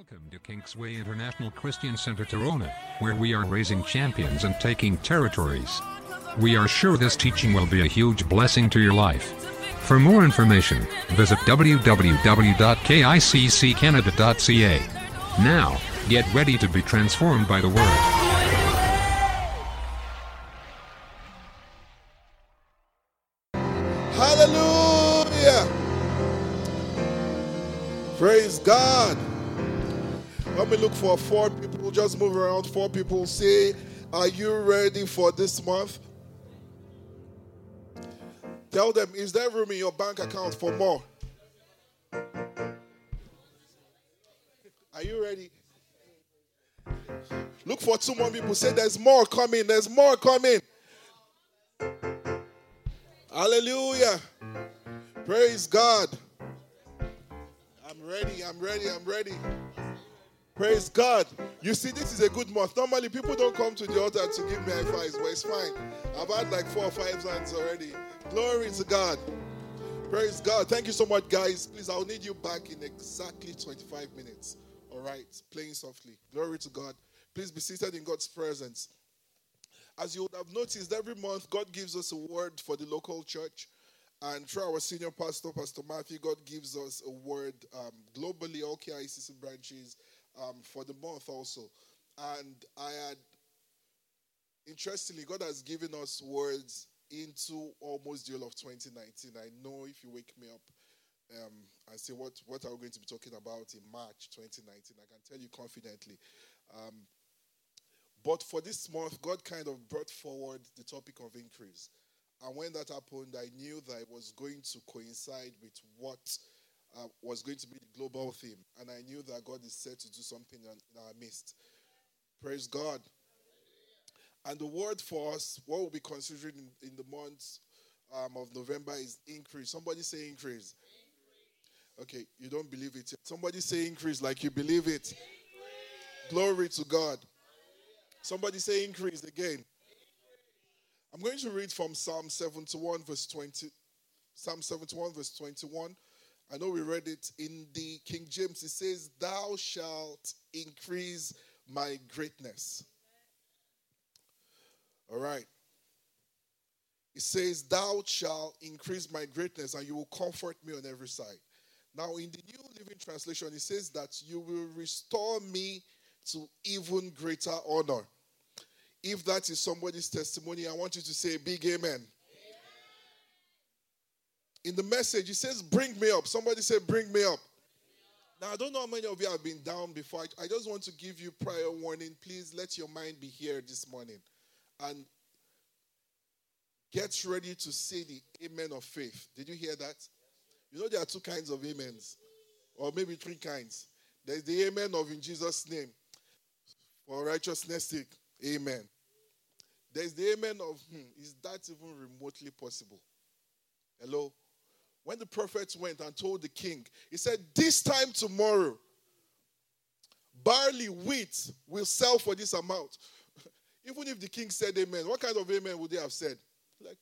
Welcome to Kingsway International Christian Center Toronto, where we are raising champions and taking territories. We are sure this teaching will be a huge blessing to your life. For more information, visit www.kicccanada.ca. Now, get ready to be transformed by the Word. Hallelujah. Praise God. Let me look for four people. Just move around. Four people. Say, Are you ready for this month? Tell them, Is there room in your bank account for more? Are you ready? Look for two more people. Say, There's more coming. There's more coming. Hallelujah. Praise God. I'm ready. I'm ready. I'm ready. Praise God. You see, this is a good month. Normally, people don't come to the altar to give me high fives, but it's fine. I've had like four or five hands already. Glory to God. Praise God. Thank you so much, guys. Please, I'll need you back in exactly 25 minutes. All right. Playing softly. Glory to God. Please be seated in God's presence. As you would have noticed, every month God gives us a word for the local church. And through our senior pastor, Pastor Matthew, God gives us a word um, globally, all KICC branches, um, for the month also. And I had, interestingly, God has given us words into almost the whole of 2019. I know if you wake me up um, and say, what, what are we going to be talking about in March 2019? I can tell you confidently. Um, but for this month, God kind of brought forward the topic of increase. And when that happened, I knew that it was going to coincide with what uh, was going to be the global theme. And I knew that God is set to do something in, our midst. Praise God. And the word for us, what we'll be considering in, in the month um, of November is increase. Somebody say increase. Okay, you don't believe it. Somebody say increase like you believe it. Glory to God. Somebody say increase again. I'm going to read from Psalm 71, verse 20. Psalm 71, verse 21. I know we read it in the King James. It says, Thou shalt increase my greatness. All right. It says, Thou shalt increase my greatness, and you will comfort me on every side. Now, in the New Living Translation, it says that you will restore me to even greater honor. If that is somebody's testimony, I want you to say big amen. In the message, he says, Bring me up. Somebody say, Bring me up. Now, I don't know how many of you have been down before. I just want to give you prior warning. Please let your mind be here this morning. And get ready to say the amen of faith. Did you hear that? You know, there are two kinds of amens, or maybe three kinds. There's the amen of in Jesus' name, for righteousness' sake. Amen. There's the amen of, hmm, is that even remotely possible? Hello? When the prophets went and told the king, he said, This time tomorrow, barley, wheat will sell for this amount. even if the king said amen, what kind of amen would they have said? Like,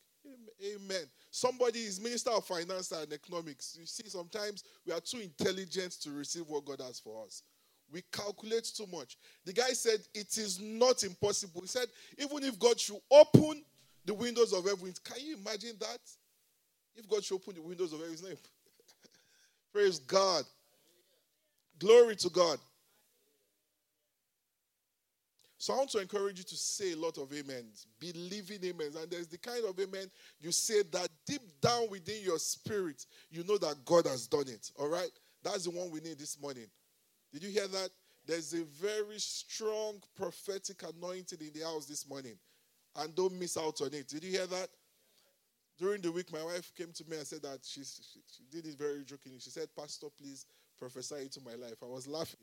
amen. Somebody is minister of finance and economics. You see, sometimes we are too intelligent to receive what God has for us. We calculate too much. The guy said, It is not impossible. He said, Even if God should open the windows of heaven, can you imagine that? If God should open the windows of heaven, praise God. Glory to God. So I want to encourage you to say a lot of amens, believing amens. And there's the kind of amen you say that deep down within your spirit, you know that God has done it. All right? That's the one we need this morning. Did you hear that? There's a very strong prophetic anointing in the house this morning. And don't miss out on it. Did you hear that? During the week, my wife came to me and said that she, she, she did it very jokingly. She said, Pastor, please prophesy into my life. I was laughing.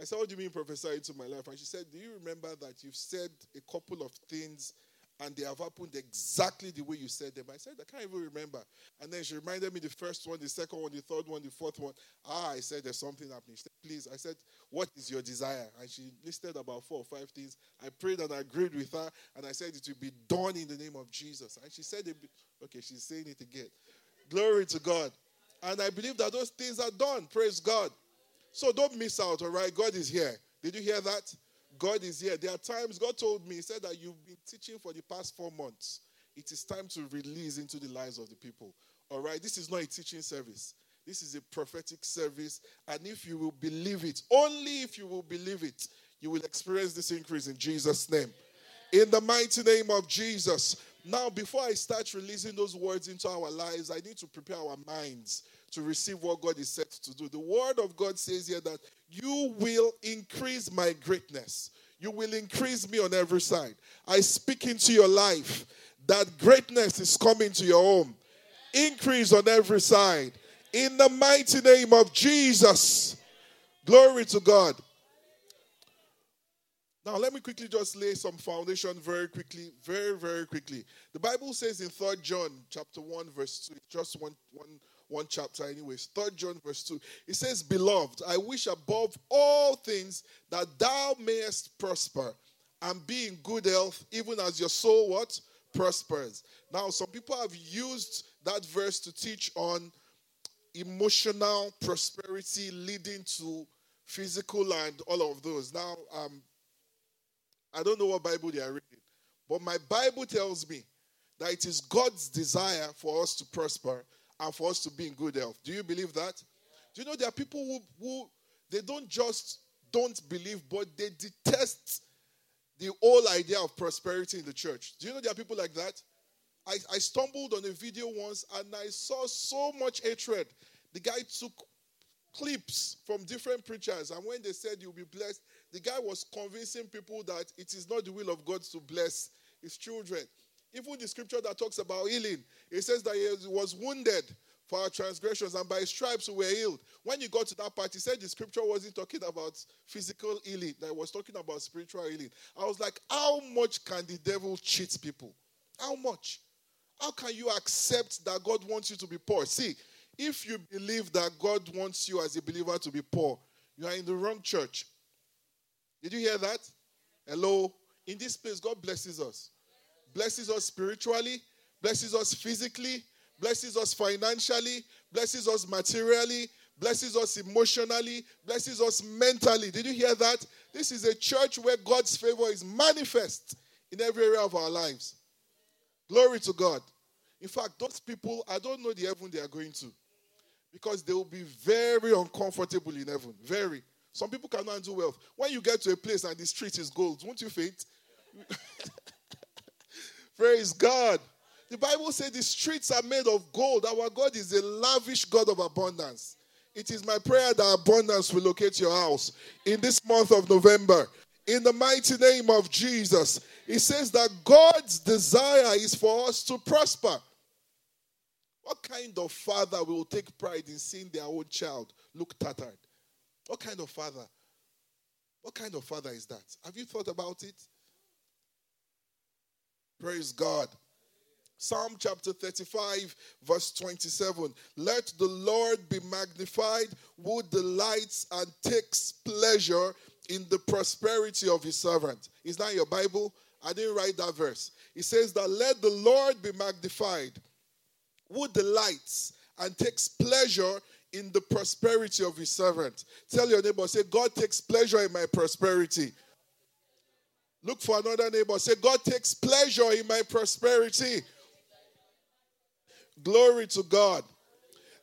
I said, What do you mean prophesy into my life? And she said, Do you remember that you've said a couple of things and they have happened exactly the way you said them. I said, I can't even remember. And then she reminded me the first one, the second one, the third one, the fourth one. Ah, I said, there's something happening. She said, please. I said, what is your desire? And she listed about four or five things. I prayed and I agreed with her. And I said, it will be done in the name of Jesus. And she said, okay, she's saying it again. Glory to God. And I believe that those things are done. Praise God. So don't miss out, all right? God is here. Did you hear that? God is here. There are times God told me, He said that you've been teaching for the past four months. It is time to release into the lives of the people. All right? This is not a teaching service. This is a prophetic service. And if you will believe it, only if you will believe it, you will experience this increase in Jesus' name. In the mighty name of Jesus. Now, before I start releasing those words into our lives, I need to prepare our minds to receive what God is set to do. The word of God says here that you will increase my greatness. You will increase me on every side. I speak into your life that greatness is coming to your home. Increase on every side. In the mighty name of Jesus. Glory to God. Now, let me quickly just lay some foundation very quickly, very, very quickly. The Bible says in 3 John chapter 1, verse 2, just one, one, one chapter, anyways. Third John verse 2. It says, Beloved, I wish above all things that thou mayest prosper and be in good health, even as your soul what? Prospers. Now, some people have used that verse to teach on emotional prosperity leading to physical and all of those. Now, um, I don't know what Bible they are reading, but my Bible tells me that it is God's desire for us to prosper and for us to be in good health. Do you believe that? Do you know there are people who, who they don't just don't believe, but they detest the whole idea of prosperity in the church. Do you know there are people like that? I, I stumbled on a video once and I saw so much hatred. The guy took clips from different preachers, and when they said you'll be blessed, the guy was convincing people that it is not the will of God to bless his children. Even the scripture that talks about healing, it says that he was wounded for our transgressions, and by stripes we were healed. When you got to that part, he said the scripture wasn't talking about physical healing, that it was talking about spiritual healing. I was like, how much can the devil cheat people? How much? How can you accept that God wants you to be poor? See, if you believe that God wants you as a believer to be poor, you are in the wrong church. Did you hear that? Hello? In this place, God blesses us. Blesses us spiritually, blesses us physically, blesses us financially, blesses us materially, blesses us emotionally, blesses us mentally. Did you hear that? This is a church where God's favor is manifest in every area of our lives. Glory to God. In fact, those people, I don't know the heaven they are going to because they will be very uncomfortable in heaven. Very. Some people cannot handle wealth. When you get to a place and the street is gold, won't you faint? Praise God. The Bible says the streets are made of gold. Our God is a lavish God of abundance. It is my prayer that abundance will locate your house in this month of November. In the mighty name of Jesus, it says that God's desire is for us to prosper. What kind of father will take pride in seeing their own child look tattered? What kind of father? What kind of father is that? Have you thought about it? Praise God. Psalm chapter 35, verse 27. Let the Lord be magnified who delights and takes pleasure in the prosperity of his servant. Is that your Bible? I didn't write that verse. It says that let the Lord be magnified who delights and takes pleasure in the prosperity of his servant. Tell your neighbor, say, God takes pleasure in my prosperity. Look for another neighbor, say, God takes pleasure in my prosperity. Glory to God.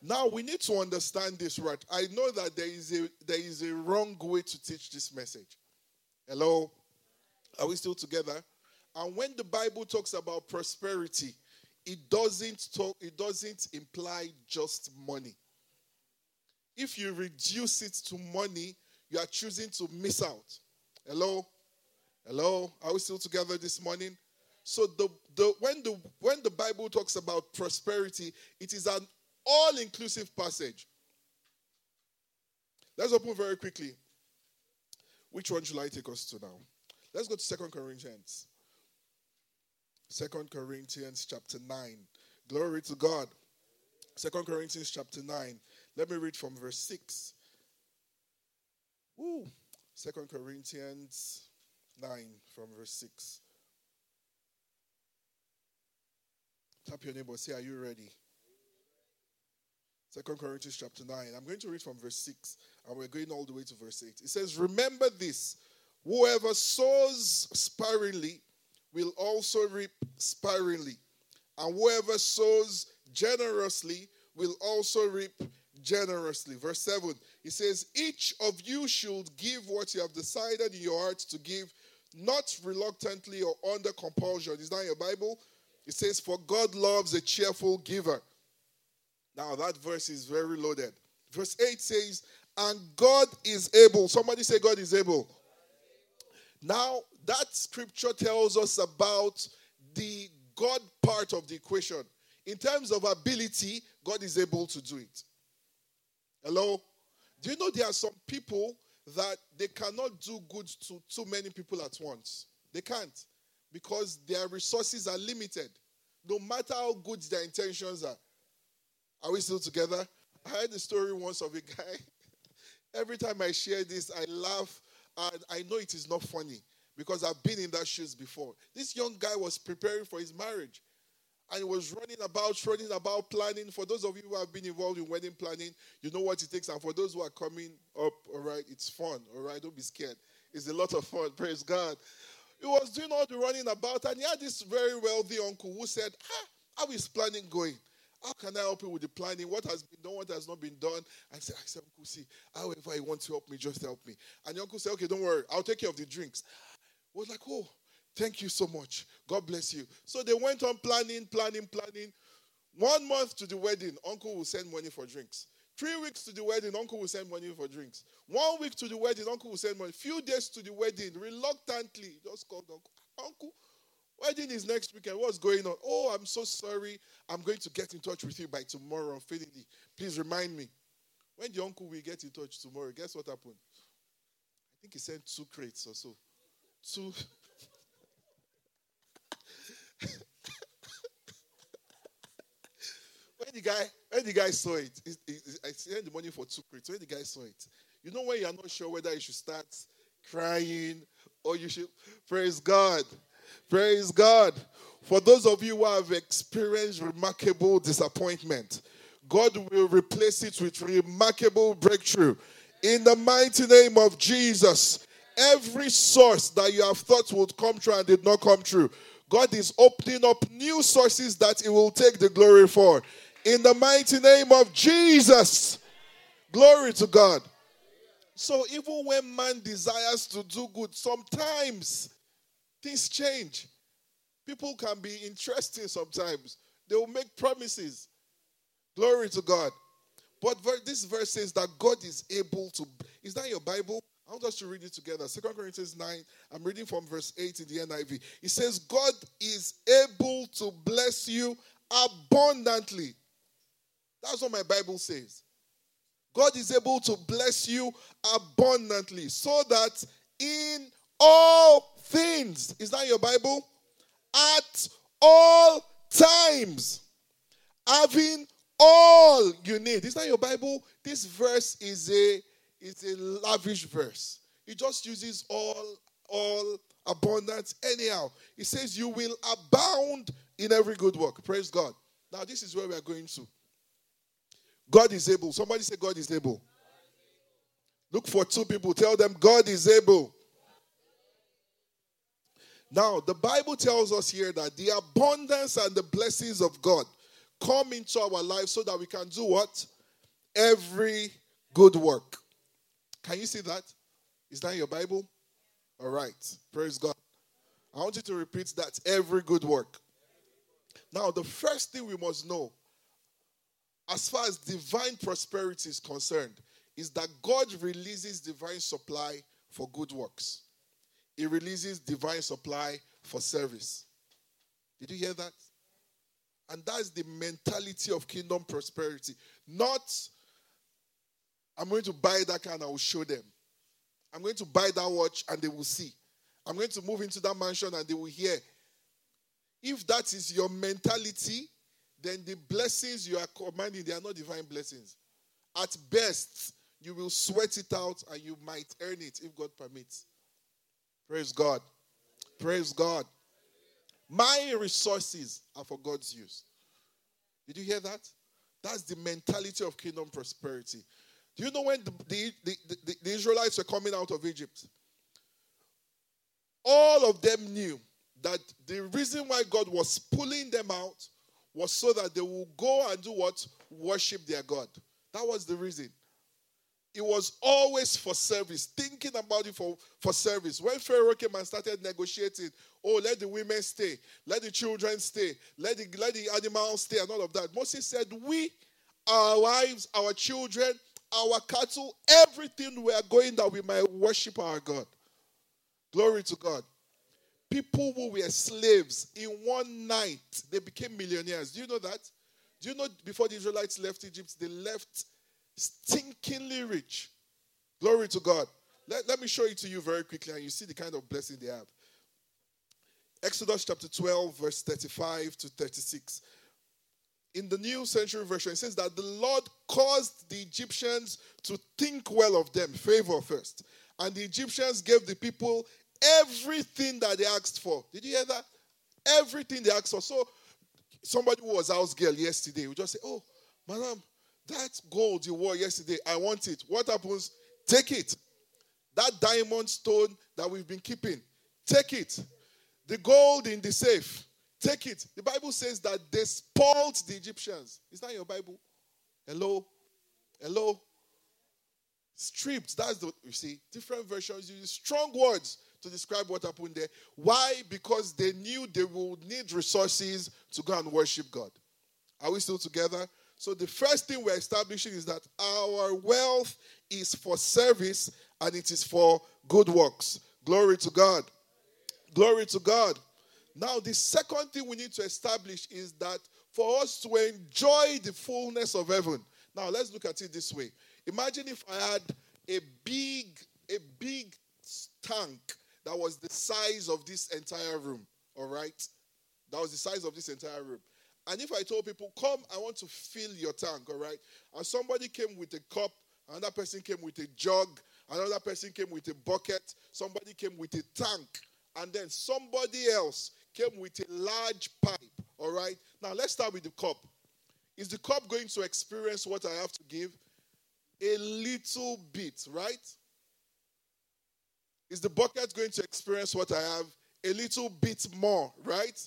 Now we need to understand this right. I know that there is a there is a wrong way to teach this message. Hello? Are we still together? And when the Bible talks about prosperity, it doesn't talk, it doesn't imply just money. If you reduce it to money, you are choosing to miss out. Hello? Hello? Are we still together this morning? So the, the when the when the Bible talks about prosperity, it is an all-inclusive passage. Let's open very quickly. Which one should I take us to now? Let's go to Second Corinthians. Second Corinthians chapter 9. Glory to God. Second Corinthians chapter 9. Let me read from verse 6. Woo. Second Corinthians 9 from verse 6. Tap your neighbor, say, Are you ready? Second Corinthians chapter 9. I'm going to read from verse 6 and we're going all the way to verse 8. It says, Remember this whoever sows sparingly will also reap sparingly, and whoever sows generously will also reap generously. Verse 7, it says, Each of you should give what you have decided in your heart to give, not reluctantly or under compulsion. Is that your Bible? It says, For God loves a cheerful giver. Now, that verse is very loaded. Verse 8 says, And God is able. Somebody say, God is able. Now, that scripture tells us about the God part of the equation. In terms of ability, God is able to do it. Hello? Do you know there are some people that they cannot do good to too many people at once? They can't because their resources are limited, no matter how good their intentions are. Are we still together? I heard the story once of a guy. Every time I share this, I laugh and I know it is not funny because I've been in that shoes before. This young guy was preparing for his marriage and was running about, running about planning. For those of you who have been involved in wedding planning, you know what it takes. And for those who are coming up, all right, it's fun, all right, don't be scared. It's a lot of fun, praise God. He was doing all the running about, and he had this very wealthy uncle who said, ah, How is planning going? How can I help you with the planning? What has been done? What has not been done? I said, I said, Uncle, see, however you want to help me, just help me. And the uncle said, Okay, don't worry, I'll take care of the drinks. I was like, Oh, thank you so much. God bless you. So they went on planning, planning, planning. One month to the wedding, uncle will send money for drinks. Three weeks to the wedding, uncle will send money for drinks. One week to the wedding, uncle will send money. Few days to the wedding, reluctantly, just called uncle. Uncle, Wedding is next weekend. What's going on? Oh, I'm so sorry. I'm going to get in touch with you by tomorrow, unfailingly. Please remind me. When the uncle will get in touch tomorrow, guess what happened? I think he sent two crates or so. Two. when the guy when the guy saw it, I sent the money for two crates. When the guy saw it, you know when you're not sure whether you should start crying or you should praise God. Praise God. For those of you who have experienced remarkable disappointment, God will replace it with remarkable breakthrough. In the mighty name of Jesus, every source that you have thought would come true and did not come true, God is opening up new sources that He will take the glory for. In the mighty name of Jesus, glory to God. So, even when man desires to do good, sometimes things change. People can be interesting sometimes. They will make promises. Glory to God. But this verse says that God is able to. Is that your Bible? I want us to read it together. Second Corinthians 9. I'm reading from verse 8 in the NIV. It says, God is able to bless you abundantly. That's what my Bible says. God is able to bless you abundantly so that in all things. Is that your Bible? At all times. Having all you need. Is that your Bible? This verse is a is a lavish verse. It just uses all all abundance anyhow. It says you will abound in every good work. Praise God. Now this is where we are going to. God is able. Somebody say God is able. Look for two people. Tell them God is able. Now, the Bible tells us here that the abundance and the blessings of God come into our lives so that we can do what? Every good work. Can you see that? Is that your Bible? All right. Praise God. I want you to repeat that every good work. Now, the first thing we must know, as far as divine prosperity is concerned, is that God releases divine supply for good works. He releases divine supply for service. Did you hear that? And that's the mentality of kingdom prosperity. Not, I'm going to buy that car and I will show them. I'm going to buy that watch and they will see. I'm going to move into that mansion and they will hear. If that is your mentality, then the blessings you are commanding, they are not divine blessings. At best, you will sweat it out and you might earn it if God permits. Praise God. Praise God. My resources are for God's use. Did you hear that? That's the mentality of kingdom prosperity. Do you know when the, the, the, the, Israelites were coming out of Egypt? All of them knew that the reason why God was pulling them out was so that they would go and do what? Worship their God. That was the reason. It was always for service, thinking about it for, for service. When Pharaoh came and started negotiating, oh, let the women stay, let the children stay, let the, let the animals stay, and all of that, Moses said, We, our wives, our children, our cattle, everything we are going that we might worship our God. Glory to God. People who were slaves in one night, they became millionaires. Do you know that? Do you know before the Israelites left Egypt, they left stinkingly rich. Glory to God. Let, let me show it to you very quickly, and you see the kind of blessing they have. Exodus chapter 12, verse 35 to 36. In the New Century Version, it says that the Lord caused the Egyptians to think well of them, favor first. And the Egyptians gave the people everything that they asked for. Did you hear that? Everything they asked for. So, somebody who was house girl yesterday would just say, Oh, madam, that gold you wore yesterday, I want it. What happens? Take it. That diamond stone that we've been keeping, take it. The gold in the safe, take it. The Bible says that they spoiled the Egyptians. Is that your Bible? Hello? Hello? Stripped. That's the, you see, different versions use strong words to describe what happened there. Why? Because they knew they would need resources to go and worship God. Are we still together? So the first thing we're establishing is that our wealth is for service and it is for good works. Glory to God. Glory to God. Now, the second thing we need to establish is that for us to enjoy the fullness of heaven. Now, let's look at it this way. Imagine if I had a big, a big tank that was the size of this entire room. All right? That was the size of this entire room. And if I told people, come, I want to fill your tank, all right? And somebody came with a cup, another person came with a jug, another person came with a bucket, somebody came with a tank, and then somebody else came with a large pipe, all right? Now let's start with the cup. Is the cup going to experience what I have to give? A little bit, right? Is the bucket going to experience what I have? A little bit more, right?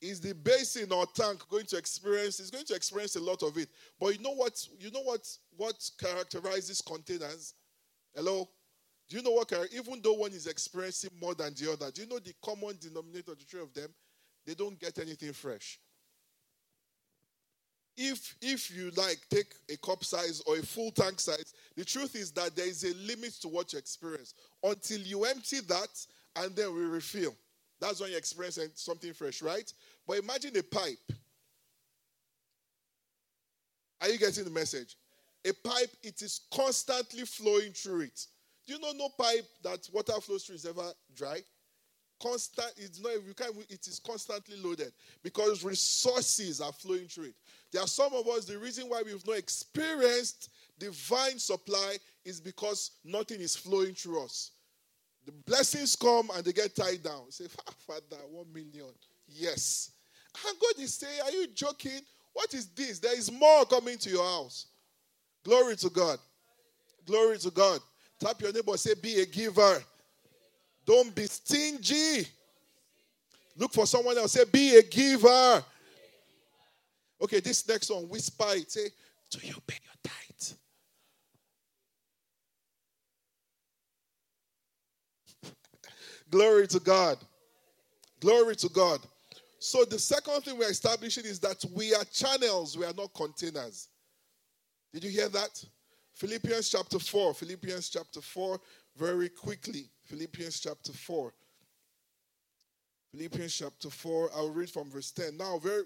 is the basin or tank going to experience it's going to experience a lot of it but you know what you know what what characterizes containers hello do you know what even though one is experiencing more than the other do you know the common denominator the three of them they don't get anything fresh if if you like take a cup size or a full tank size the truth is that there is a limit to what you experience until you empty that and then we refill that's when you experience something fresh, right? But imagine a pipe. Are you getting the message? A pipe, it is constantly flowing through it. Do you know no pipe that water flows through is ever dry? Constant, it's not you can't it is constantly loaded because resources are flowing through it. There are some of us, the reason why we've not experienced divine supply is because nothing is flowing through us. The blessings come and they get tied down. say, Father, one million. Yes. And God is saying, Are you joking? What is this? There is more coming to your house. Glory to God. Glory to God. Tap your neighbor, and say, Be a giver. Don't be stingy. Look for someone else. Say, Be a giver. Okay, this next one, whisper it. Say, Do you pay your tithe? Glory to God. Glory to God. So the second thing we're establishing is that we are channels, we are not containers. Did you hear that? Philippians chapter 4. Philippians chapter 4, very quickly. Philippians chapter 4. Philippians chapter 4, I'll read from verse 10. Now, very,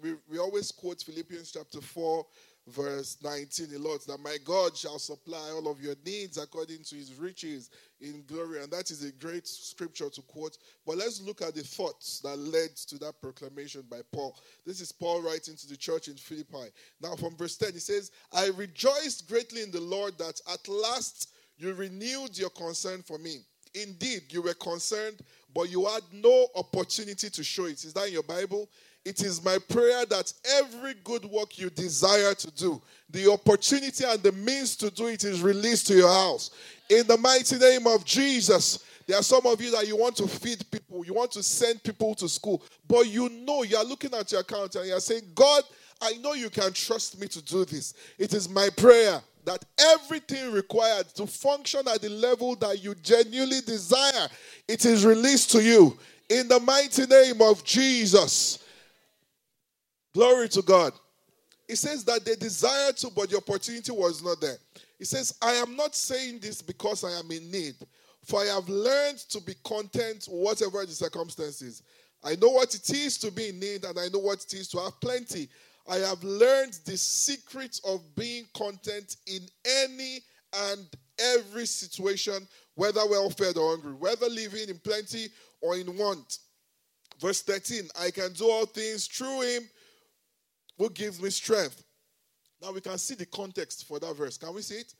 we, we always quote Philippians chapter 4, verse 19 the lot that my God shall supply all of your needs according to his riches in glory. And that is a great scripture to quote. But let's look at the thoughts that led to that proclamation by Paul. This is Paul writing to the church in Philippi. Now, from verse 10, he says, I rejoiced greatly in the Lord that at last you renewed your concern for me. indeed you were concerned, but you had no opportunity to show it. Is that in your Bible? It is my prayer that every good work you desire to do, the opportunity and the means to do it is released to your house. In the mighty name of Jesus. There are some of you that you want to feed people, you want to send people to school, but you know you are looking at your account and you're saying, God, I know you can trust me to do this. It is my prayer that everything required to function at the level that you genuinely desire, it is released to you in the mighty name of Jesus. Glory to God. It says that they desired to, but the opportunity was not there. He says, I am not saying this because I am in need, for I have learned to be content whatever the circumstances. I know what it is to be in need, and I know what it is to have plenty. I have learned the secret of being content in any and every situation, whether well fed or hungry, whether living in plenty or in want. Verse 13 I can do all things through him who gives me strength. Now we can see the context for that verse. Can we see it?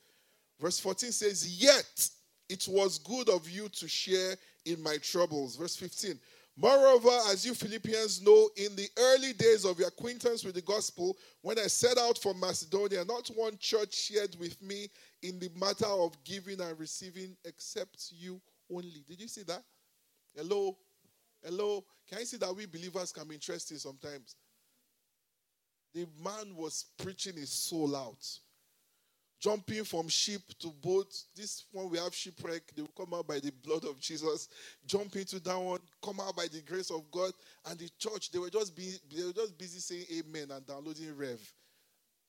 Verse 14 says, Yet it was good of you to share in my troubles. Verse 15. Moreover, as you Philippians know, in the early days of your acquaintance with the gospel, when I set out for Macedonia, not one church shared with me in the matter of giving and receiving except you only. Did you see that? Hello? Hello? Can you see that we believers can be interested sometimes? The man was preaching his soul out. Jumping from ship to boat. This one we have shipwreck, they will come out by the blood of Jesus. Jump into that one, come out by the grace of God. And the church, they were just be, they were just busy saying amen and downloading Rev.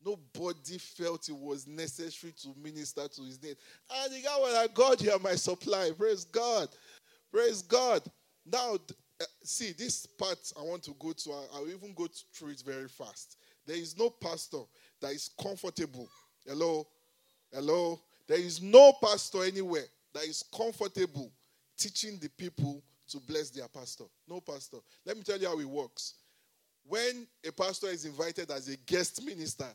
Nobody felt it was necessary to minister to his name. And the guy was like, God, are my supply. Praise God. Praise God. Now, uh, see, this part I want to go to, I'll even go through it very fast. There is no pastor that is comfortable. Hello? Hello? There is no pastor anywhere that is comfortable teaching the people to bless their pastor. No pastor. Let me tell you how it works. When a pastor is invited as a guest minister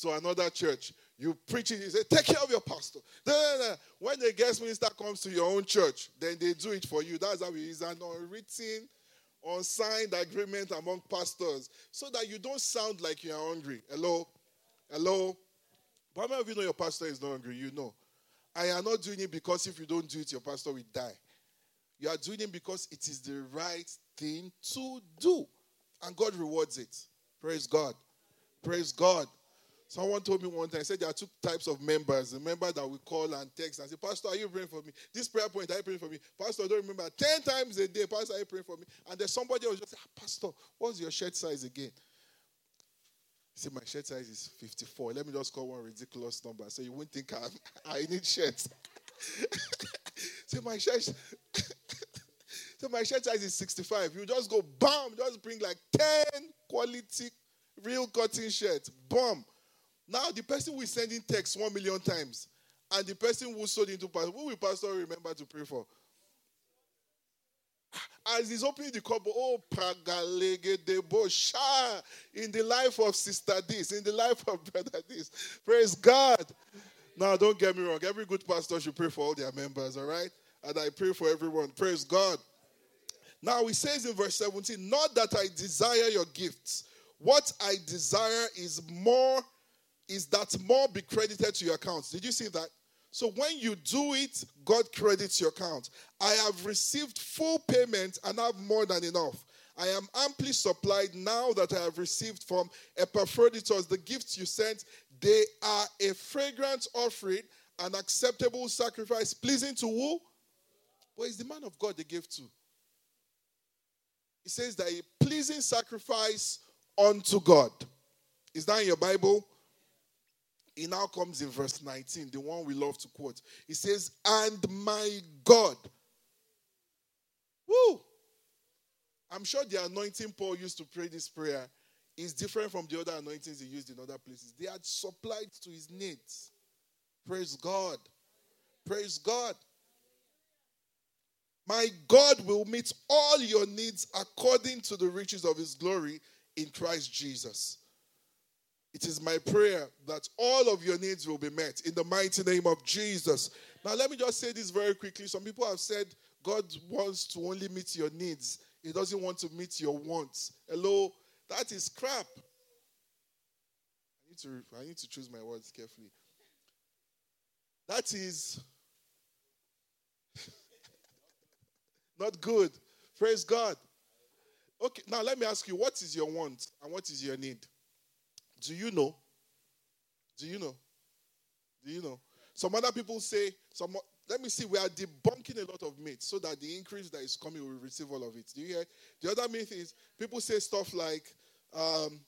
to another church, you preach it, you say, Take care of your pastor. No, no, no. When the guest minister comes to your own church, then they do it for you. That's how it is an unwritten unsigned agreement among pastors so that you don't sound like you're hungry. Hello? Hello? But how many of you know your pastor is not hungry? You know. I am not doing it because if you don't do it, your pastor will die. You are doing it because it is the right thing to do. And God rewards it. Praise God. Praise God. Someone told me one time, I said there are two types of members. The member that we call and text and say, Pastor, are you praying for me? This prayer point, are you praying for me? Pastor, I don't remember. 10 times a day, Pastor, are you praying for me? And there's somebody who just say, ah, Pastor, what's your shirt size again? See, my shirt size is 54. Let me just call one ridiculous number so you won't think I'm, I need shirts. See, my shirt. so my shirt size is 65. You just go, bam, just bring like 10 quality, real cotton shirts. Boom. Now, the person who is sending text one million times and the person who sold into pastor, who will pastor remember to pray for? As he's opening the cupboard, oh, pagalege debo sha in the life of sister this, in the life of brother this. Praise God. Now, don't get me wrong. Every good pastor should pray for all their members, all right? And I pray for everyone. Praise God. Now, he says in verse 17, Not that I desire your gifts. What I desire is more is that more be credited to your account. Did you see that? So when you do it, God credits your account. I have received full payment and have more than enough. I am amply supplied now that I have received from Epaphroditus the gifts you sent. They are a fragrant offering, an acceptable sacrifice, pleasing to who? Well, it's the man of God they gave to. He says that a pleasing sacrifice unto God. Is that in your Bible? He now comes in verse 19, the one we love to quote. He says, And my God. Woo! I'm sure the anointing Paul used to pray this prayer is different from the other anointings he used in other places. They had supplied to his needs. Praise God. Praise God. My God will meet all your needs according to the riches of his glory in Christ Jesus. It is my prayer that all of your needs will be met in the mighty name of Jesus. Now, let me just say this very quickly. Some people have said God wants to only meet your needs, He doesn't want to meet your wants. Hello? That is crap. I need to, I need to choose my words carefully. That is not good. Praise God. Okay, now let me ask you what is your want and what is your need? Do you know? Do you know? Do you know? Some other people say, some let me see, we are debunking a lot of myths so that the increase that is coming will receive all of it. Do you hear? The other myth is people say stuff like, um,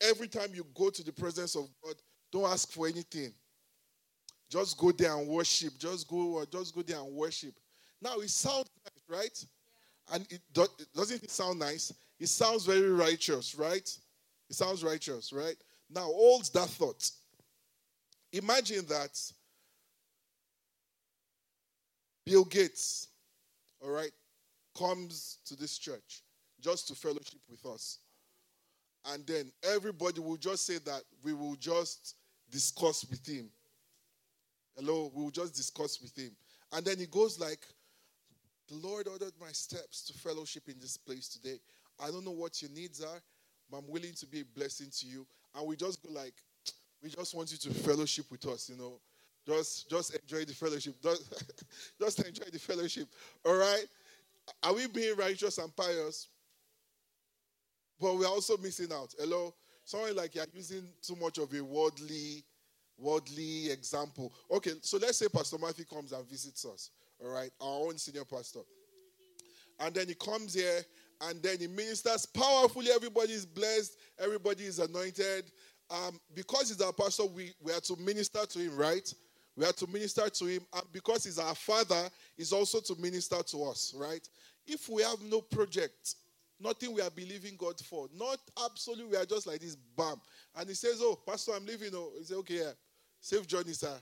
every time you go to the presence of God, don't ask for anything. Just go there and worship. Just go, just go there and worship. Now it sounds nice, right? Yeah. And it, do, doesn't it sound nice? It sounds very righteous, right? It sounds righteous, right? Now hold that thought. Imagine that Bill Gates, all right, comes to this church just to fellowship with us. And then everybody will just say that we will just discuss with him. Hello, we will just discuss with him. And then he goes like, the Lord ordered my steps to fellowship in this place today. I don't know what your needs are, but I'm willing to be a blessing to you. And we just go like, we just want you to fellowship with us, you know. Just, just enjoy the fellowship. Just, just enjoy the fellowship. All right? Are we being righteous and pious? But we're also missing out. Hello? Someone like you're using too much of a worldly, worldly example. Okay, so let's say Pastor Matthew comes and visits us. All right, our own senior pastor. And then he comes here and then he ministers powerfully. Everybody is blessed, everybody is anointed. Um, because he's our pastor, we, we are to minister to him, right? We are to minister to him, and because he's our father, he's also to minister to us, right? If we have no project, nothing we are believing God for, not absolutely, we are just like this, bam. And he says, Oh, Pastor, I'm leaving. Oh, he said, Okay, yeah. Safe journey, sir.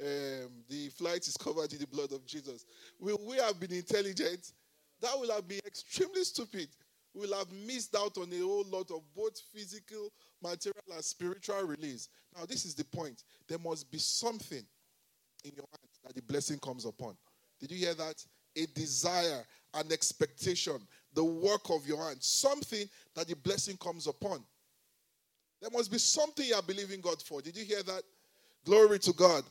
Um, the flight is covered in the blood of Jesus. Will we have been intelligent? That will have been extremely stupid. We'll have missed out on a whole lot of both physical, material, and spiritual release. Now, this is the point. There must be something in your hand that the blessing comes upon. Did you hear that? A desire, an expectation, the work of your hand, something that the blessing comes upon. There must be something you are believing God for. Did you hear that? Glory to God.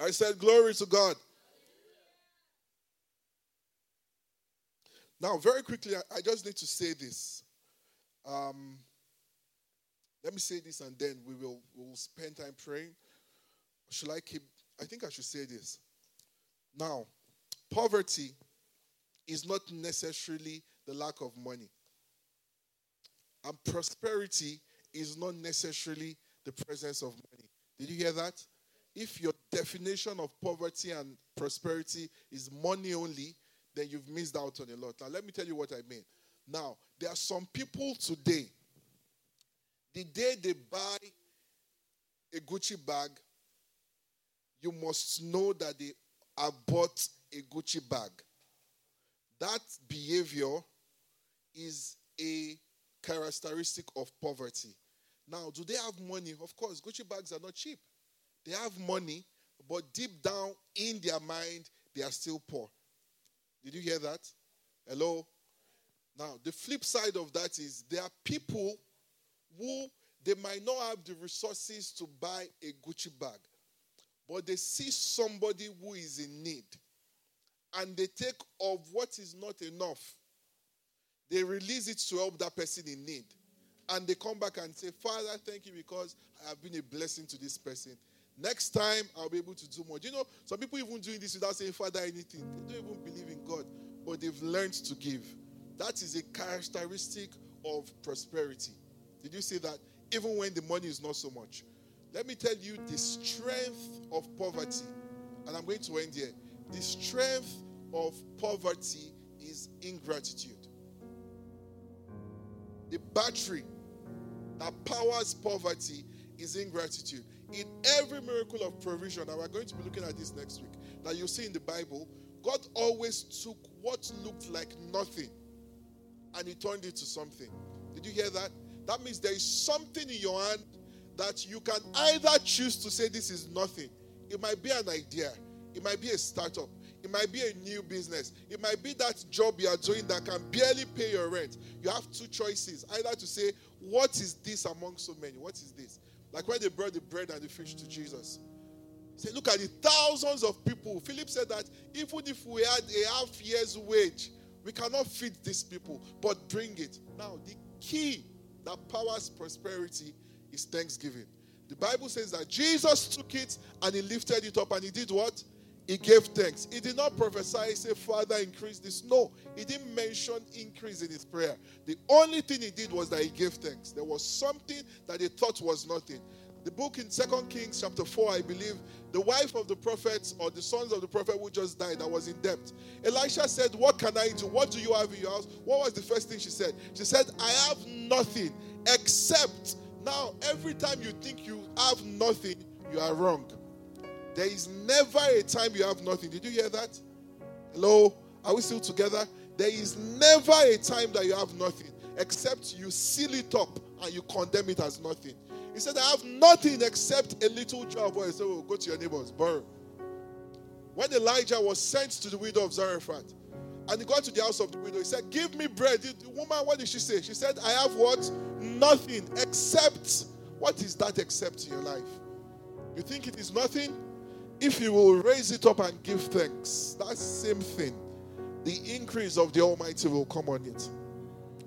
I said, Glory to God. Now, very quickly, I, just need to say this. Um, let me say this and then we will we'll spend time praying. Should I keep I think I should say this. Now, poverty is not necessarily the lack of money, and prosperity is not necessarily the presence of money. Did you hear that? If your definition of poverty and prosperity is money only, then you've missed out on a lot. Now, let me tell you what I mean. Now, there are some people today, the day they buy a Gucci bag, you must know that they have bought a Gucci bag. That behavior is a characteristic of poverty. Now, do they have money? Of course, Gucci bags are not cheap. They have money, but deep down in their mind, they are still poor. Did you hear that? Hello? Now, the flip side of that is there are people who they might not have the resources to buy a Gucci bag, but they see somebody who is in need and they take of what is not enough, they release it to help that person in need. And they come back and say, Father, thank you because I have been a blessing to this person. Next time, I'll be able to do more. Do you know, some people even doing this without saying, Father, anything. They don't even believe in God, but they've learned to give. That is a characteristic of prosperity. Did you see that? Even when the money is not so much. Let me tell you the strength of poverty, and I'm going to end here. The strength of poverty is ingratitude. The battery that powers poverty is ingratitude. In every miracle of provision, and we're going to be looking at this next week, that you see in the Bible, God always took what looked like nothing and he turned it to something. Did you hear that? That means there is something in your hand that you can either choose to say this is nothing. It might be an idea. It might be a startup. It might be a new business. It might be that job you are doing that can barely pay your rent. You have two choices either to say, What is this among so many? What is this? Like when they brought the bread and the fish to Jesus. Say, look at the thousands of people. Philip said that even if we had a half year's wage, we cannot feed these people, but bring it. Now, the key that powers prosperity is thanksgiving. The Bible says that Jesus took it and he lifted it up and he did what? He gave thanks. He did not prophesy, say, Father, increase this. No, he didn't mention increase in his prayer. The only thing he did was that he gave thanks. There was something that he thought was nothing. The book in Second Kings, chapter 4, I believe, the wife of the prophets or the sons of the prophet who just died that was in debt. Elisha said, What can I do? What do you have in your house? What was the first thing she said? She said, I have nothing except. Now, every time you think you have nothing, you are wrong. There is never a time you have nothing. Did you hear that? Hello? Are we still together? There is never a time that you have nothing except you seal it up and you condemn it as nothing. He said, I have nothing except a little oil. He said, well, go to your neighbors, borrow. When Elijah was sent to the widow of Zarephath, and he got to the house of the widow, he said, Give me bread. The woman, what did she say? She said, I have what? Nothing except. What is that except in your life? You think it is nothing? If you will raise it up and give thanks, that same thing, the increase of the Almighty will come on it.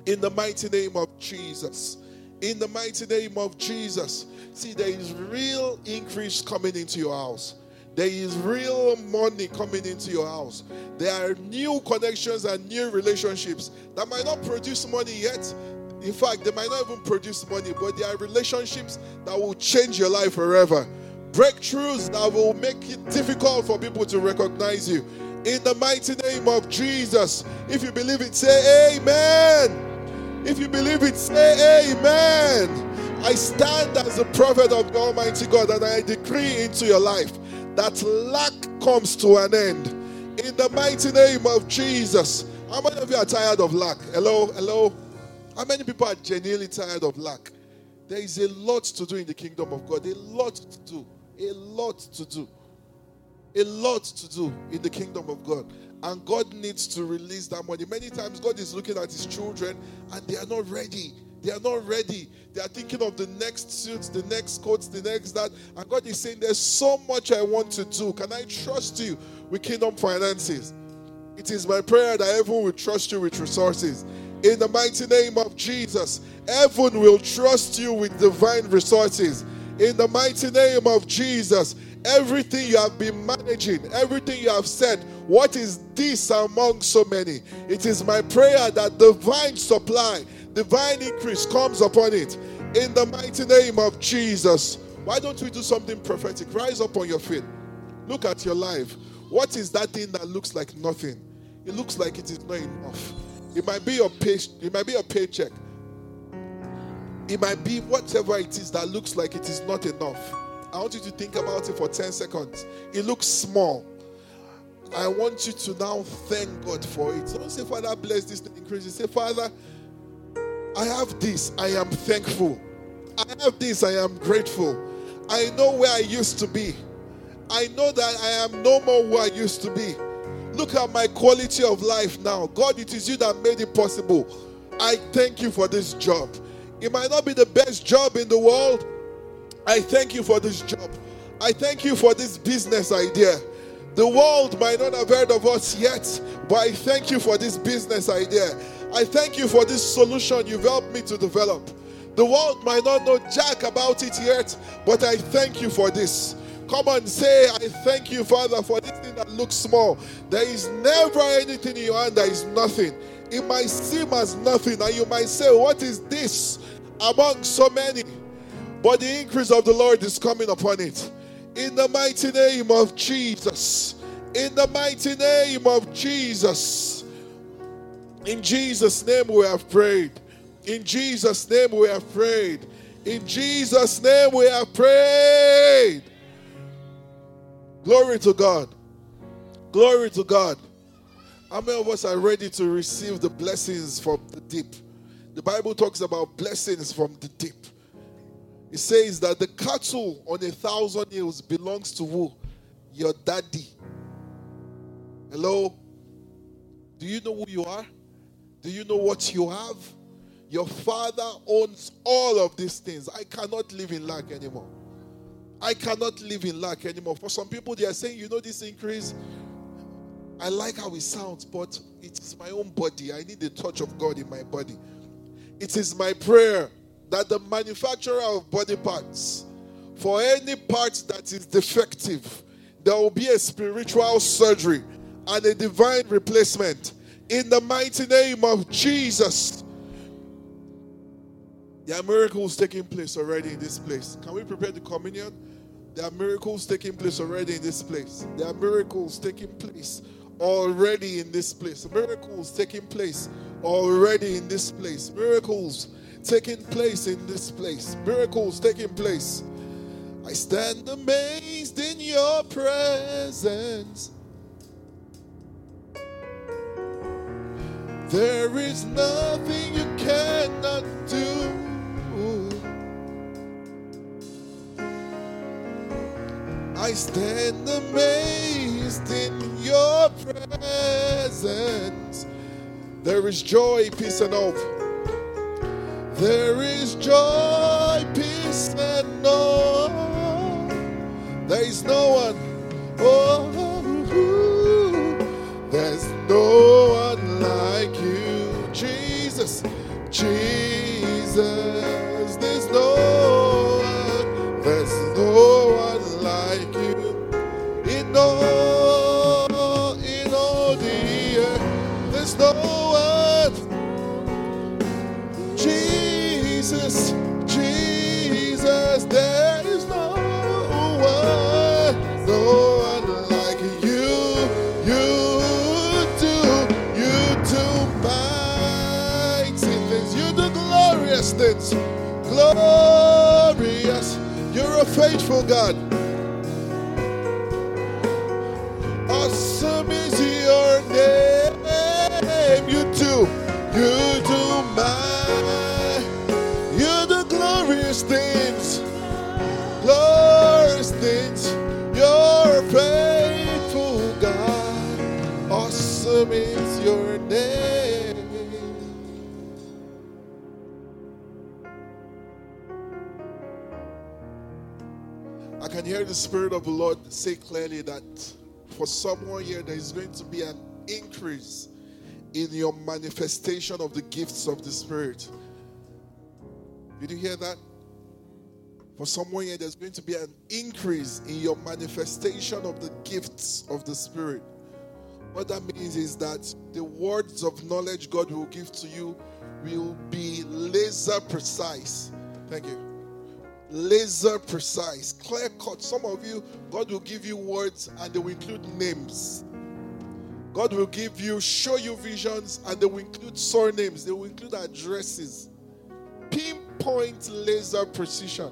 In the mighty name of Jesus in the mighty name of Jesus. See, there is real increase coming into your house. There is real money coming into your house. There are new connections and new relationships that might not produce money yet. In fact, they might not even produce money, but there are relationships that will change your life forever. Breakthroughs that will make it difficult for people to recognize you. In the mighty name of Jesus. If you believe it, say amen. If you believe it, say amen. I stand as a prophet of the Almighty God and I decree into your life that lack comes to an end. In the mighty name of Jesus. How many of you are tired of lack? Hello, hello. How many people are genuinely tired of lack? There is a lot to do in the kingdom of God. A lot to do. A lot to do. A lot to do in the kingdom of God and God needs to release that money. Many times, God is looking at His children and they are not ready. They are not ready. They are thinking of the next suits, the next coats, the next that. And God is saying, There's so much I want to do. Can I trust you with kingdom finances? It is my prayer that heaven will trust you with resources. In the mighty name of Jesus, heaven will trust you with divine resources. In the mighty name of Jesus, everything you have been managing, everything you have said what is this among so many? It is my prayer that divine supply, divine increase comes upon it in the mighty name of Jesus. Why don't we do something prophetic? Rise up on your feet. Look at your life. What is that thing that looks like nothing? It looks like it is not enough. It might be your pay, it might be a paycheck. It might be whatever it is that looks like it is not enough. I want you to think about it for 10 seconds. It looks small. I want you to now thank God for it. Don't say, Father, bless this increase. Say, Father, I have this. I am thankful. I have this. I am grateful. I know where I used to be. I know that I am no more who I used to be. Look at my quality of life now. God, it is you that made it possible. I thank you for this job. It might not be the best job in the world. I thank you for this job. I thank you for this business idea. The world might not have heard of us yet, but I thank you for this business idea. I thank you for this solution you've helped me to develop. The world might not know jack about it yet, but I thank you for this. Come on, say, I thank you, Father, for this thing that looks small. There is never anything in your hand that is nothing. It might seem as nothing, and you might say, What is this among so many? But the increase of the Lord is coming upon it. In the mighty name of Jesus. In the mighty name of Jesus. In Jesus' name we have prayed. In Jesus' name we have prayed. In Jesus' name we have prayed. Glory to God. Glory to God. How many of us are ready to receive the blessings from the deep? The Bible talks about blessings from the deep. It says that the cattle on a thousand hills belongs to who? Your daddy. Hello? Do you know who you are? Do you know what you have? Your father owns all of these things. I cannot live in lack anymore. I cannot live in lack anymore. For some people, they are saying, you know, this increase, I like how it sounds, but it's my own body. I need the touch of God in my body. It is my prayer that the manufacturer of body parts, for any part that is defective, there will be a spiritual surgery and a divine replacement. In the mighty name of Jesus. There are miracles taking place already in this place. Can we prepare the communion? There are miracles taking place already in this place. There are miracles taking place already in this place. Miracles taking place already in this place. Miracles taking place in this place. Miracles taking place. I stand amazed in your presence. There is nothing you cannot do. I stand amazed in your presence. There is joy, peace, and hope. There is joy, peace, and hope. There is no one. Oh, there's no one like you, Jesus, Jesus. There's no faithful God. Hear the Spirit of the Lord say clearly that for someone here, there is going to be an increase in your manifestation of the gifts of the Spirit. Did you hear that? For someone here, there's going to be an increase in your manifestation of the gifts of the Spirit. What that means is that the words of knowledge God will give to you will be laser precise. Thank you laser precise, clear cut. Some of you, God will give you words and they will include names. God will give you, show you visions and they will include surnames, they will include addresses. Pinpoint laser precision.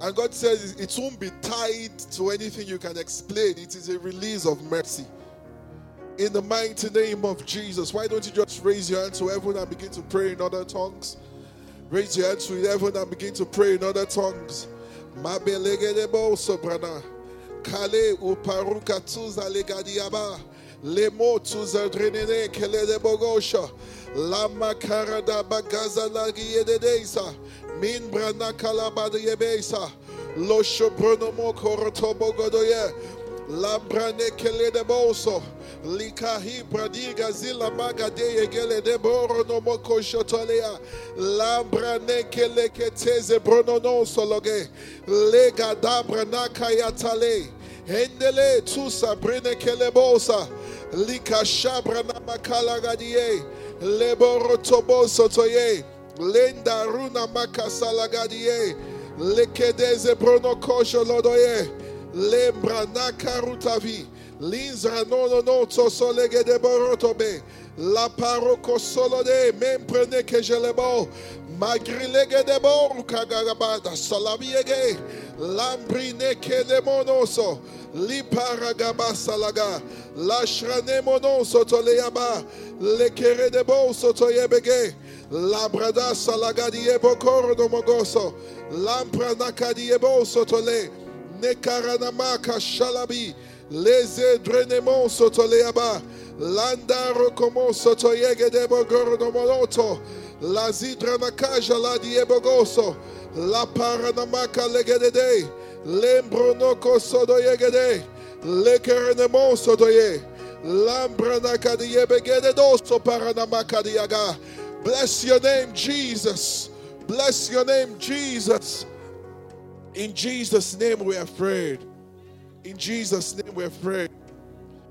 And God says it won't be tied to anything you can explain, it is a release of mercy. In the mighty name of Jesus, why don't you just raise your hand to heaven and begin to pray in other tongues? Raise your hands to heaven and begin to pray in other tongues. Mabelegedebo sobrana. Kale uparuka tuza legadiaba. Lemo tuza drenene kele de bogosha. Lama karada bagaza lagi yededesa. Min brana kalabada yebesa. Lo shobronomo koroto bogodoye. Lambrane kele de boso. Likahi pradiga zila magade yegele de boro no moko shotolea. Lambrane kele keteze brono no sologe. Lega dabra nakayatale. Hendele tu sabrine kele bosa. Lika shabra namakala gadie. Leboro tobo sotoye. Lenda runa makasala gadie. Lekedeze brono kosho lodoye. Lebrana karutavi. L'inzrano no no tsosolege de borotobe. La paroko solo même prenez que je le bon. Magrilege de bon kagagabada salaviege. Lambrine que de monoso. Liparagaba salaga. Lashrane monoso toleyaba. Lekere de bon sotoyebege. Labrada salaga diebokoro no mogoso. Lampranaka diebo sotole. Nekaranamaka shalabi. Leze drenemon sotoleaba. Landa rokomon sotoyege debo gorodomonoto. Lazidra nakaja la diebogoso. La paranamaka legedede. Lembronoko sodoyegede. Lekerenemon sodoye. Lambranaka diebegede doso paranamaka diaga. Bless your name, Jesus. Bless your name, Jesus. In Jesus' name we have prayed. In Jesus' name we have prayed.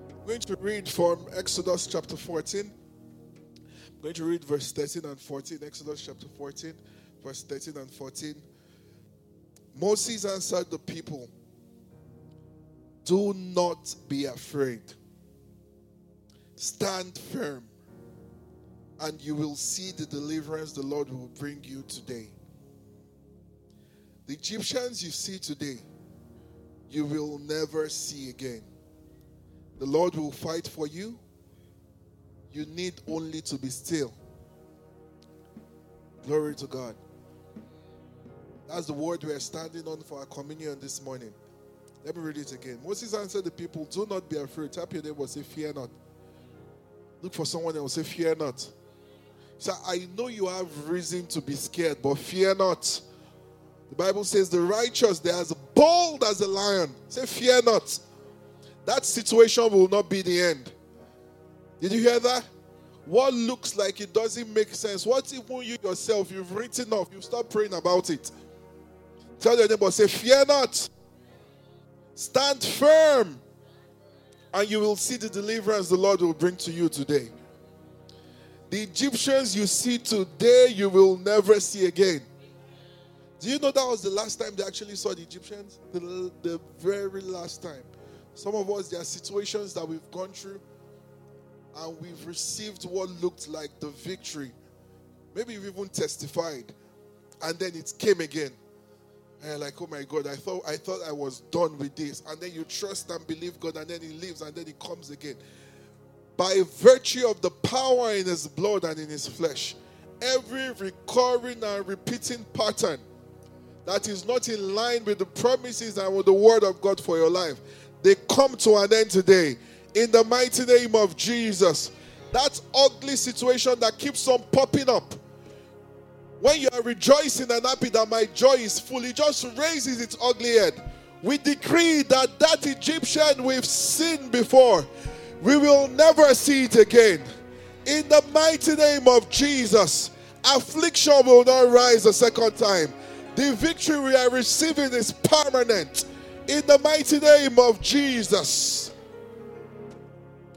I'm going to read from Exodus chapter 14. I'm going to read verse 13 and 14. Exodus chapter 14, verse 13 and 14. Moses answered the people, Do not be afraid. Stand firm, and you will see the deliverance the Lord will bring you today. The Egyptians you see today, you will never see again. The Lord will fight for you. You need only to be still. Glory to God. That's the word we are standing on for our communion this morning. Let me read it again. Moses answered the people, Do not be afraid. Tap your neighbor, say, Fear not. Look for someone else, say, Fear not. So I know you have reason to be scared, but fear not. The Bible says the righteous, they are as bold as a lion. Say, fear not. That situation will not be the end. Did you hear that? What looks like it doesn't make sense. What even you yourself, you've written off, you start praying about it. Tell your neighbor, say, fear not. Stand firm, and you will see the deliverance the Lord will bring to you today. The Egyptians you see today, you will never see again. Do you know that was the last time they actually saw the Egyptians? The, the very last time. Some of us, there are situations that we've gone through and we've received what looked like the victory. Maybe you've even testified, and then it came again. And like, oh my God, I thought I thought I was done with this. And then you trust and believe God, and then He leaves, and then He comes again. By virtue of the power in His blood and in His flesh, every recurring and repeating pattern that is not in line with the promises and with the word of God for your life, they come to an end today. In the mighty name of Jesus. That ugly situation that keeps on popping up. When you are rejoicing and happy that my joy is full, it just raises its ugly head. We decree that that Egyptian we've seen before, we will never see it again. In the mighty name of Jesus, affliction will not rise a second time. The victory we are receiving is permanent. In the mighty name of Jesus.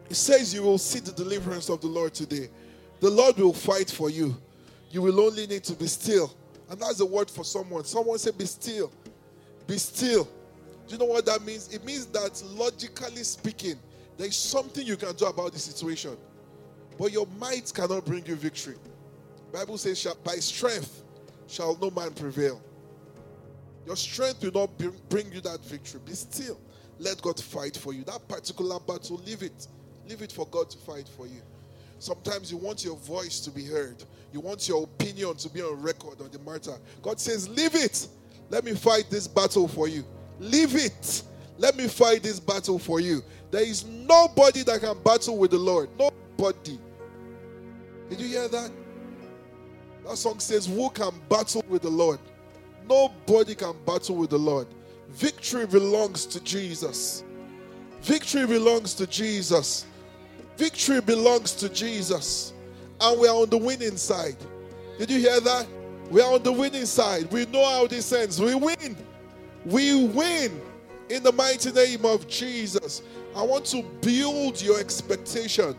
It says you will see the deliverance of the Lord today. The Lord will fight for you. You will only need to be still. And that's the word for someone. Someone say, Be still. Be still. Do you know what that means? It means that logically speaking, there is something you can do about the situation. But your might cannot bring you victory. Bible says, by strength shall no man prevail. Your strength will not bring you that victory. Be still. Let God fight for you. That particular battle, leave it. Leave it for God to fight for you. Sometimes you want your voice to be heard. You want your opinion to be on record on the matter. God says, Leave it. Let me fight this battle for you. Leave it. Let me fight this battle for you. There is nobody that can battle with the Lord. Nobody. Did you hear that? That song says, Who can battle with the Lord? Nobody can battle with the Lord. Victory belongs to Jesus. Victory belongs to Jesus. Victory belongs to Jesus. And we are on the winning side. Did you hear that? We are on the winning side. We know how this ends. We win. We win in the mighty name of Jesus. I want to build your expectation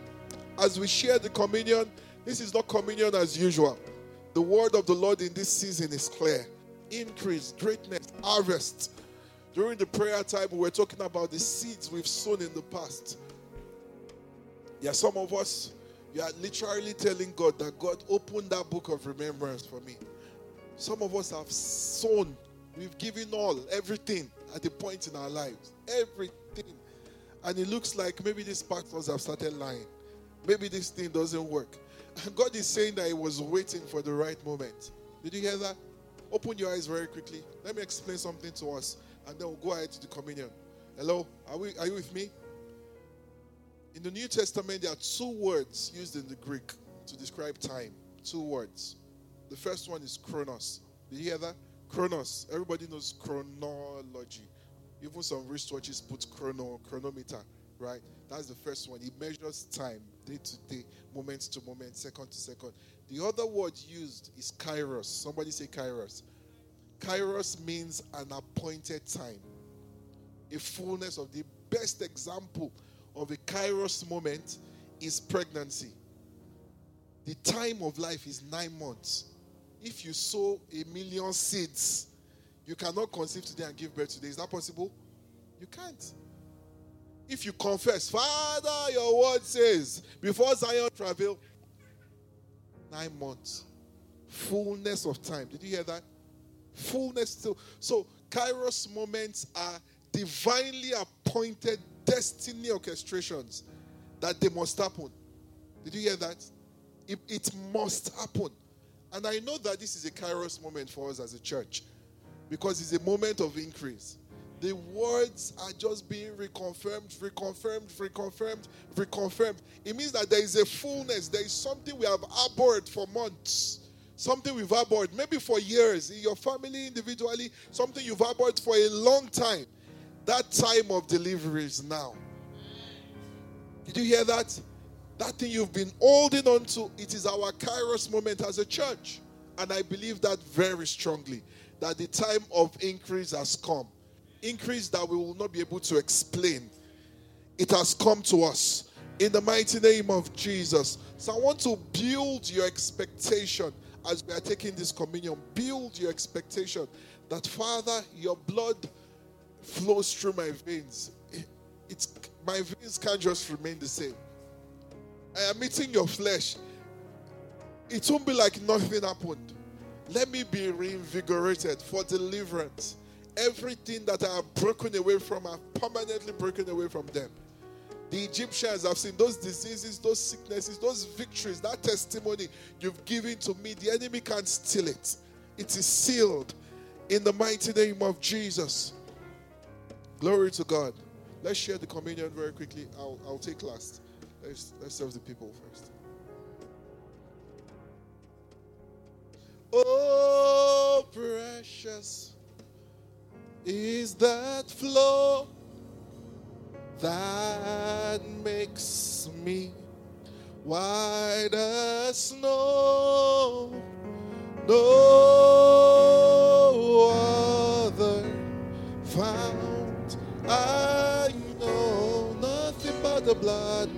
as we share the communion. This is not communion as usual. The word of the Lord in this season is clear increase, greatness, harvest. During the prayer time, we were talking about the seeds we've sown in the past. Yeah, some of us, you are literally telling God that God opened that book of remembrance for me. Some of us have sown, we've given all, everything at the point in our lives. Everything. And it looks like maybe these pastors have started lying. Maybe this thing doesn't work. And God is saying that He was waiting for the right moment. Did you hear that? Open your eyes very quickly. Let me explain something to us, and then we'll go ahead to the communion. Hello? Are, we, are you with me? In the New Testament, there are two words used in the Greek to describe time. Two words. The first one is chronos. Did you hear that? Chronos. Everybody knows chronology. Even some wristwatches put chrono, chronometer, right? That's the first one. It measures time, day to day, moment to moment, second to second. The other word used is kairos. Somebody say kairos. Kairos means an appointed time a fullness of the best example of a kairos moment is pregnancy. The time of life is nine months. If you sow a million seeds, you cannot conceive today and give birth today. Is that possible? You can't. If you confess, Father, your word says, before Zion travel, nine months. Fullness of time. Did you hear that? Fullness still. So, Kairos moments are divinely appointed destiny orchestrations that they must happen. Did you hear that? It, it, must happen. And I know that this is a kairos moment for us as a church because it's a moment of increase. The words are just being reconfirmed, reconfirmed, reconfirmed, reconfirmed. It means that there is a fullness, there is something we have abhorred for months something we've abhorred, maybe for years, in your family, individually, something you've abhorred for a long time. That time of delivery is now. Did you hear that? That thing you've been holding on to, it is our kairos moment as a church. And I believe that very strongly that the time of increase has come. Increase that we will not be able to explain. It has come to us in the mighty name of Jesus. So I want to build your expectation as we are taking this communion. Build your expectation that, Father, your blood flows through my veins. It's my veins can't just remain the same. I am eating your flesh. It won't be like nothing happened. Let me be reinvigorated for deliverance. Everything that I have broken away from, I've permanently broken away from them. The Egyptians have seen those diseases, those sicknesses, those victories, that testimony you've given to me. The enemy can't steal it. It is sealed in the mighty name of Jesus. Glory to God. Let's share the communion very quickly. I'll, I'll take last. Let's, let's serve the people first. Oh, is that flow that makes me white as snow. No other found I know nothing but the blood,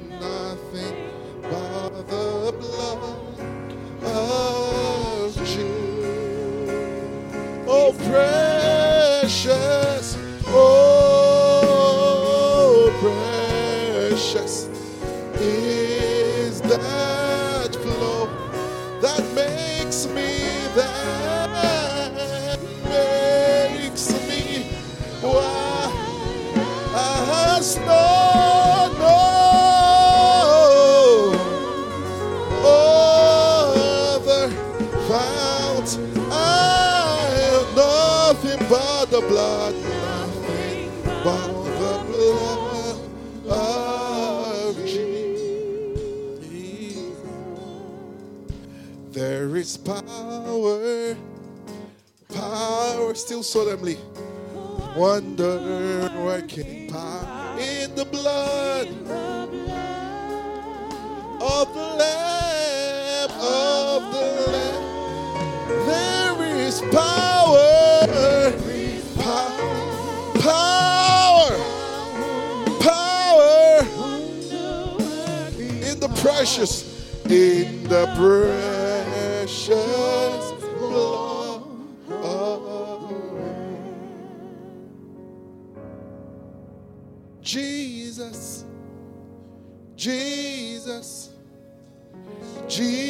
solemnly wonder working power in the blood of the Lamb, of the Lamb. There is power, power, power, power in the precious, in the precious Jesus, Jesus.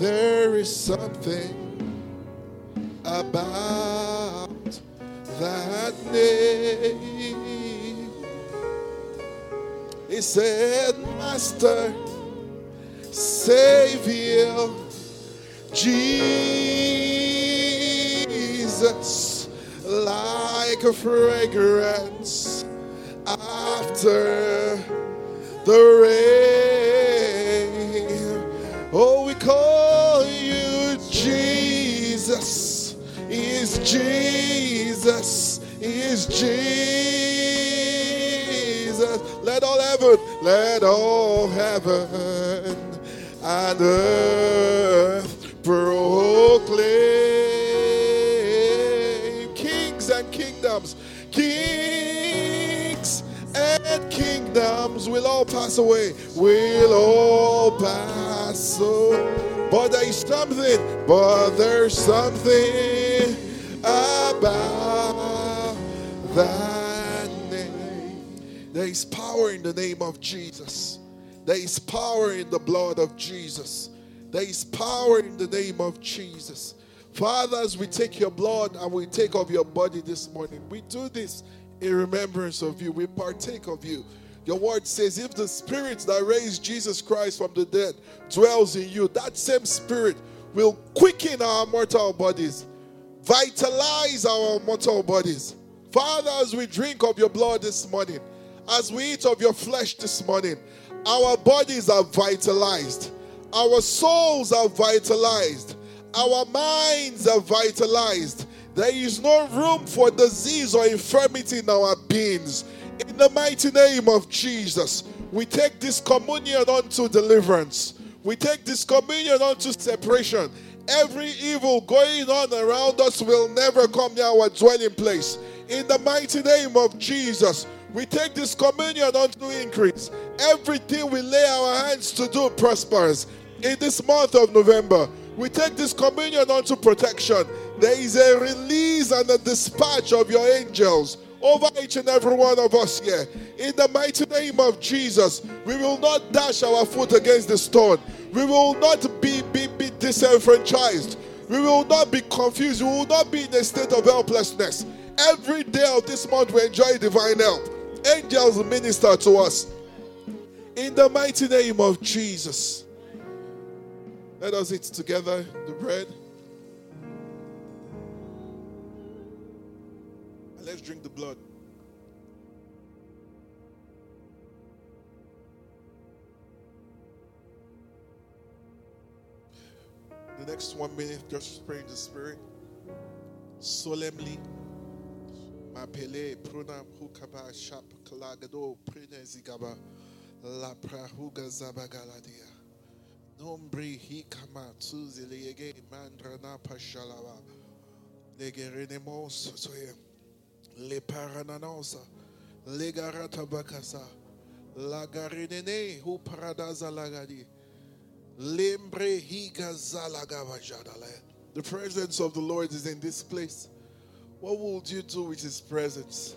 There is something about that name. He said, Master, Savior, Jesus like a fragrance after the rain. Oh, we call you Jesus. Is Jesus. Is Jesus. Let all heaven, let all heaven and earth pass away, will all pass away. But there is something, but there's something about that name. There is power in the name of Jesus. There is power in the blood of Jesus. There is power in the name of Jesus. Fathers, we take your blood and we take of your body this morning, we do this in remembrance of you. We partake of you. Your word says, if the spirit that raised Jesus Christ from the dead dwells in you, that same spirit will quicken our mortal bodies, vitalize our mortal bodies. Father, as we drink of your blood this morning, as we eat of your flesh this morning, our bodies are vitalized, our souls are vitalized, our minds are vitalized. There is no room for disease or infirmity in our beings. In the mighty name of Jesus, we take this communion unto deliverance. We take this communion unto separation. Every evil going on around us will never come near our dwelling place. In the mighty name of Jesus, we take this communion unto increase. Everything we lay our hands to do prospers. In this month of November, we take this communion unto protection. There is a release and a dispatch of your angels over each and every one of us here. In the mighty name of Jesus, we will not dash our foot against the stone. We will not be, be, be disenfranchised. We will not be confused. We will not be in a state of helplessness. Every day of this month, we enjoy divine help. Angels minister to us. In the mighty name of Jesus. Let us eat together the bread. Let's drink the blood. The next one minute, just pray in the spirit. Solemnly. Mapele prunam hukaba shap kalagado prene zigaba la prahuga zabagaladia. Nombre hikama tuzilege mandrana pashalava. Legerenemos soye. Le parananosa. Legarata bakasa. Lagarinene hu paradaza lagadi. The presence of the Lord is in this place. What would you do with his presence?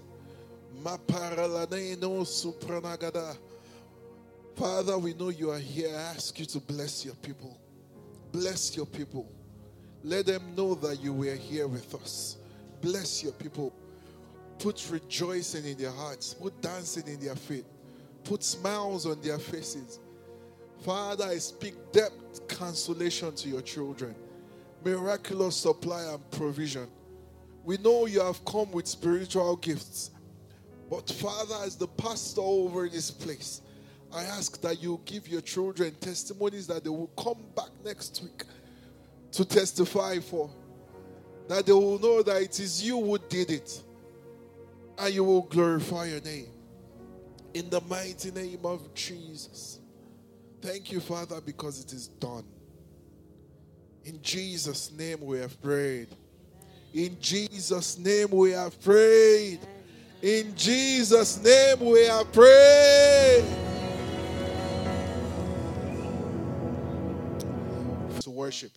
Father, we know you are here. I ask you to bless your people. Bless your people. Let them know that you were here with us. Bless your people. Put rejoicing in their hearts. Put dancing in their feet. Put smiles on their faces. Father, I speak depth consolation to your children, miraculous supply and provision. We know you have come with spiritual gifts. But Father, as the pastor over this place, I ask that you give your children testimonies that they will come back next week to testify for. That they will know that it is you who did it. And you will glorify your name. In the mighty name of Jesus. Thank you, Father, because it is done. In Jesus' name we have prayed. In Jesus' name we have prayed. In Jesus' name we have prayed. To worship.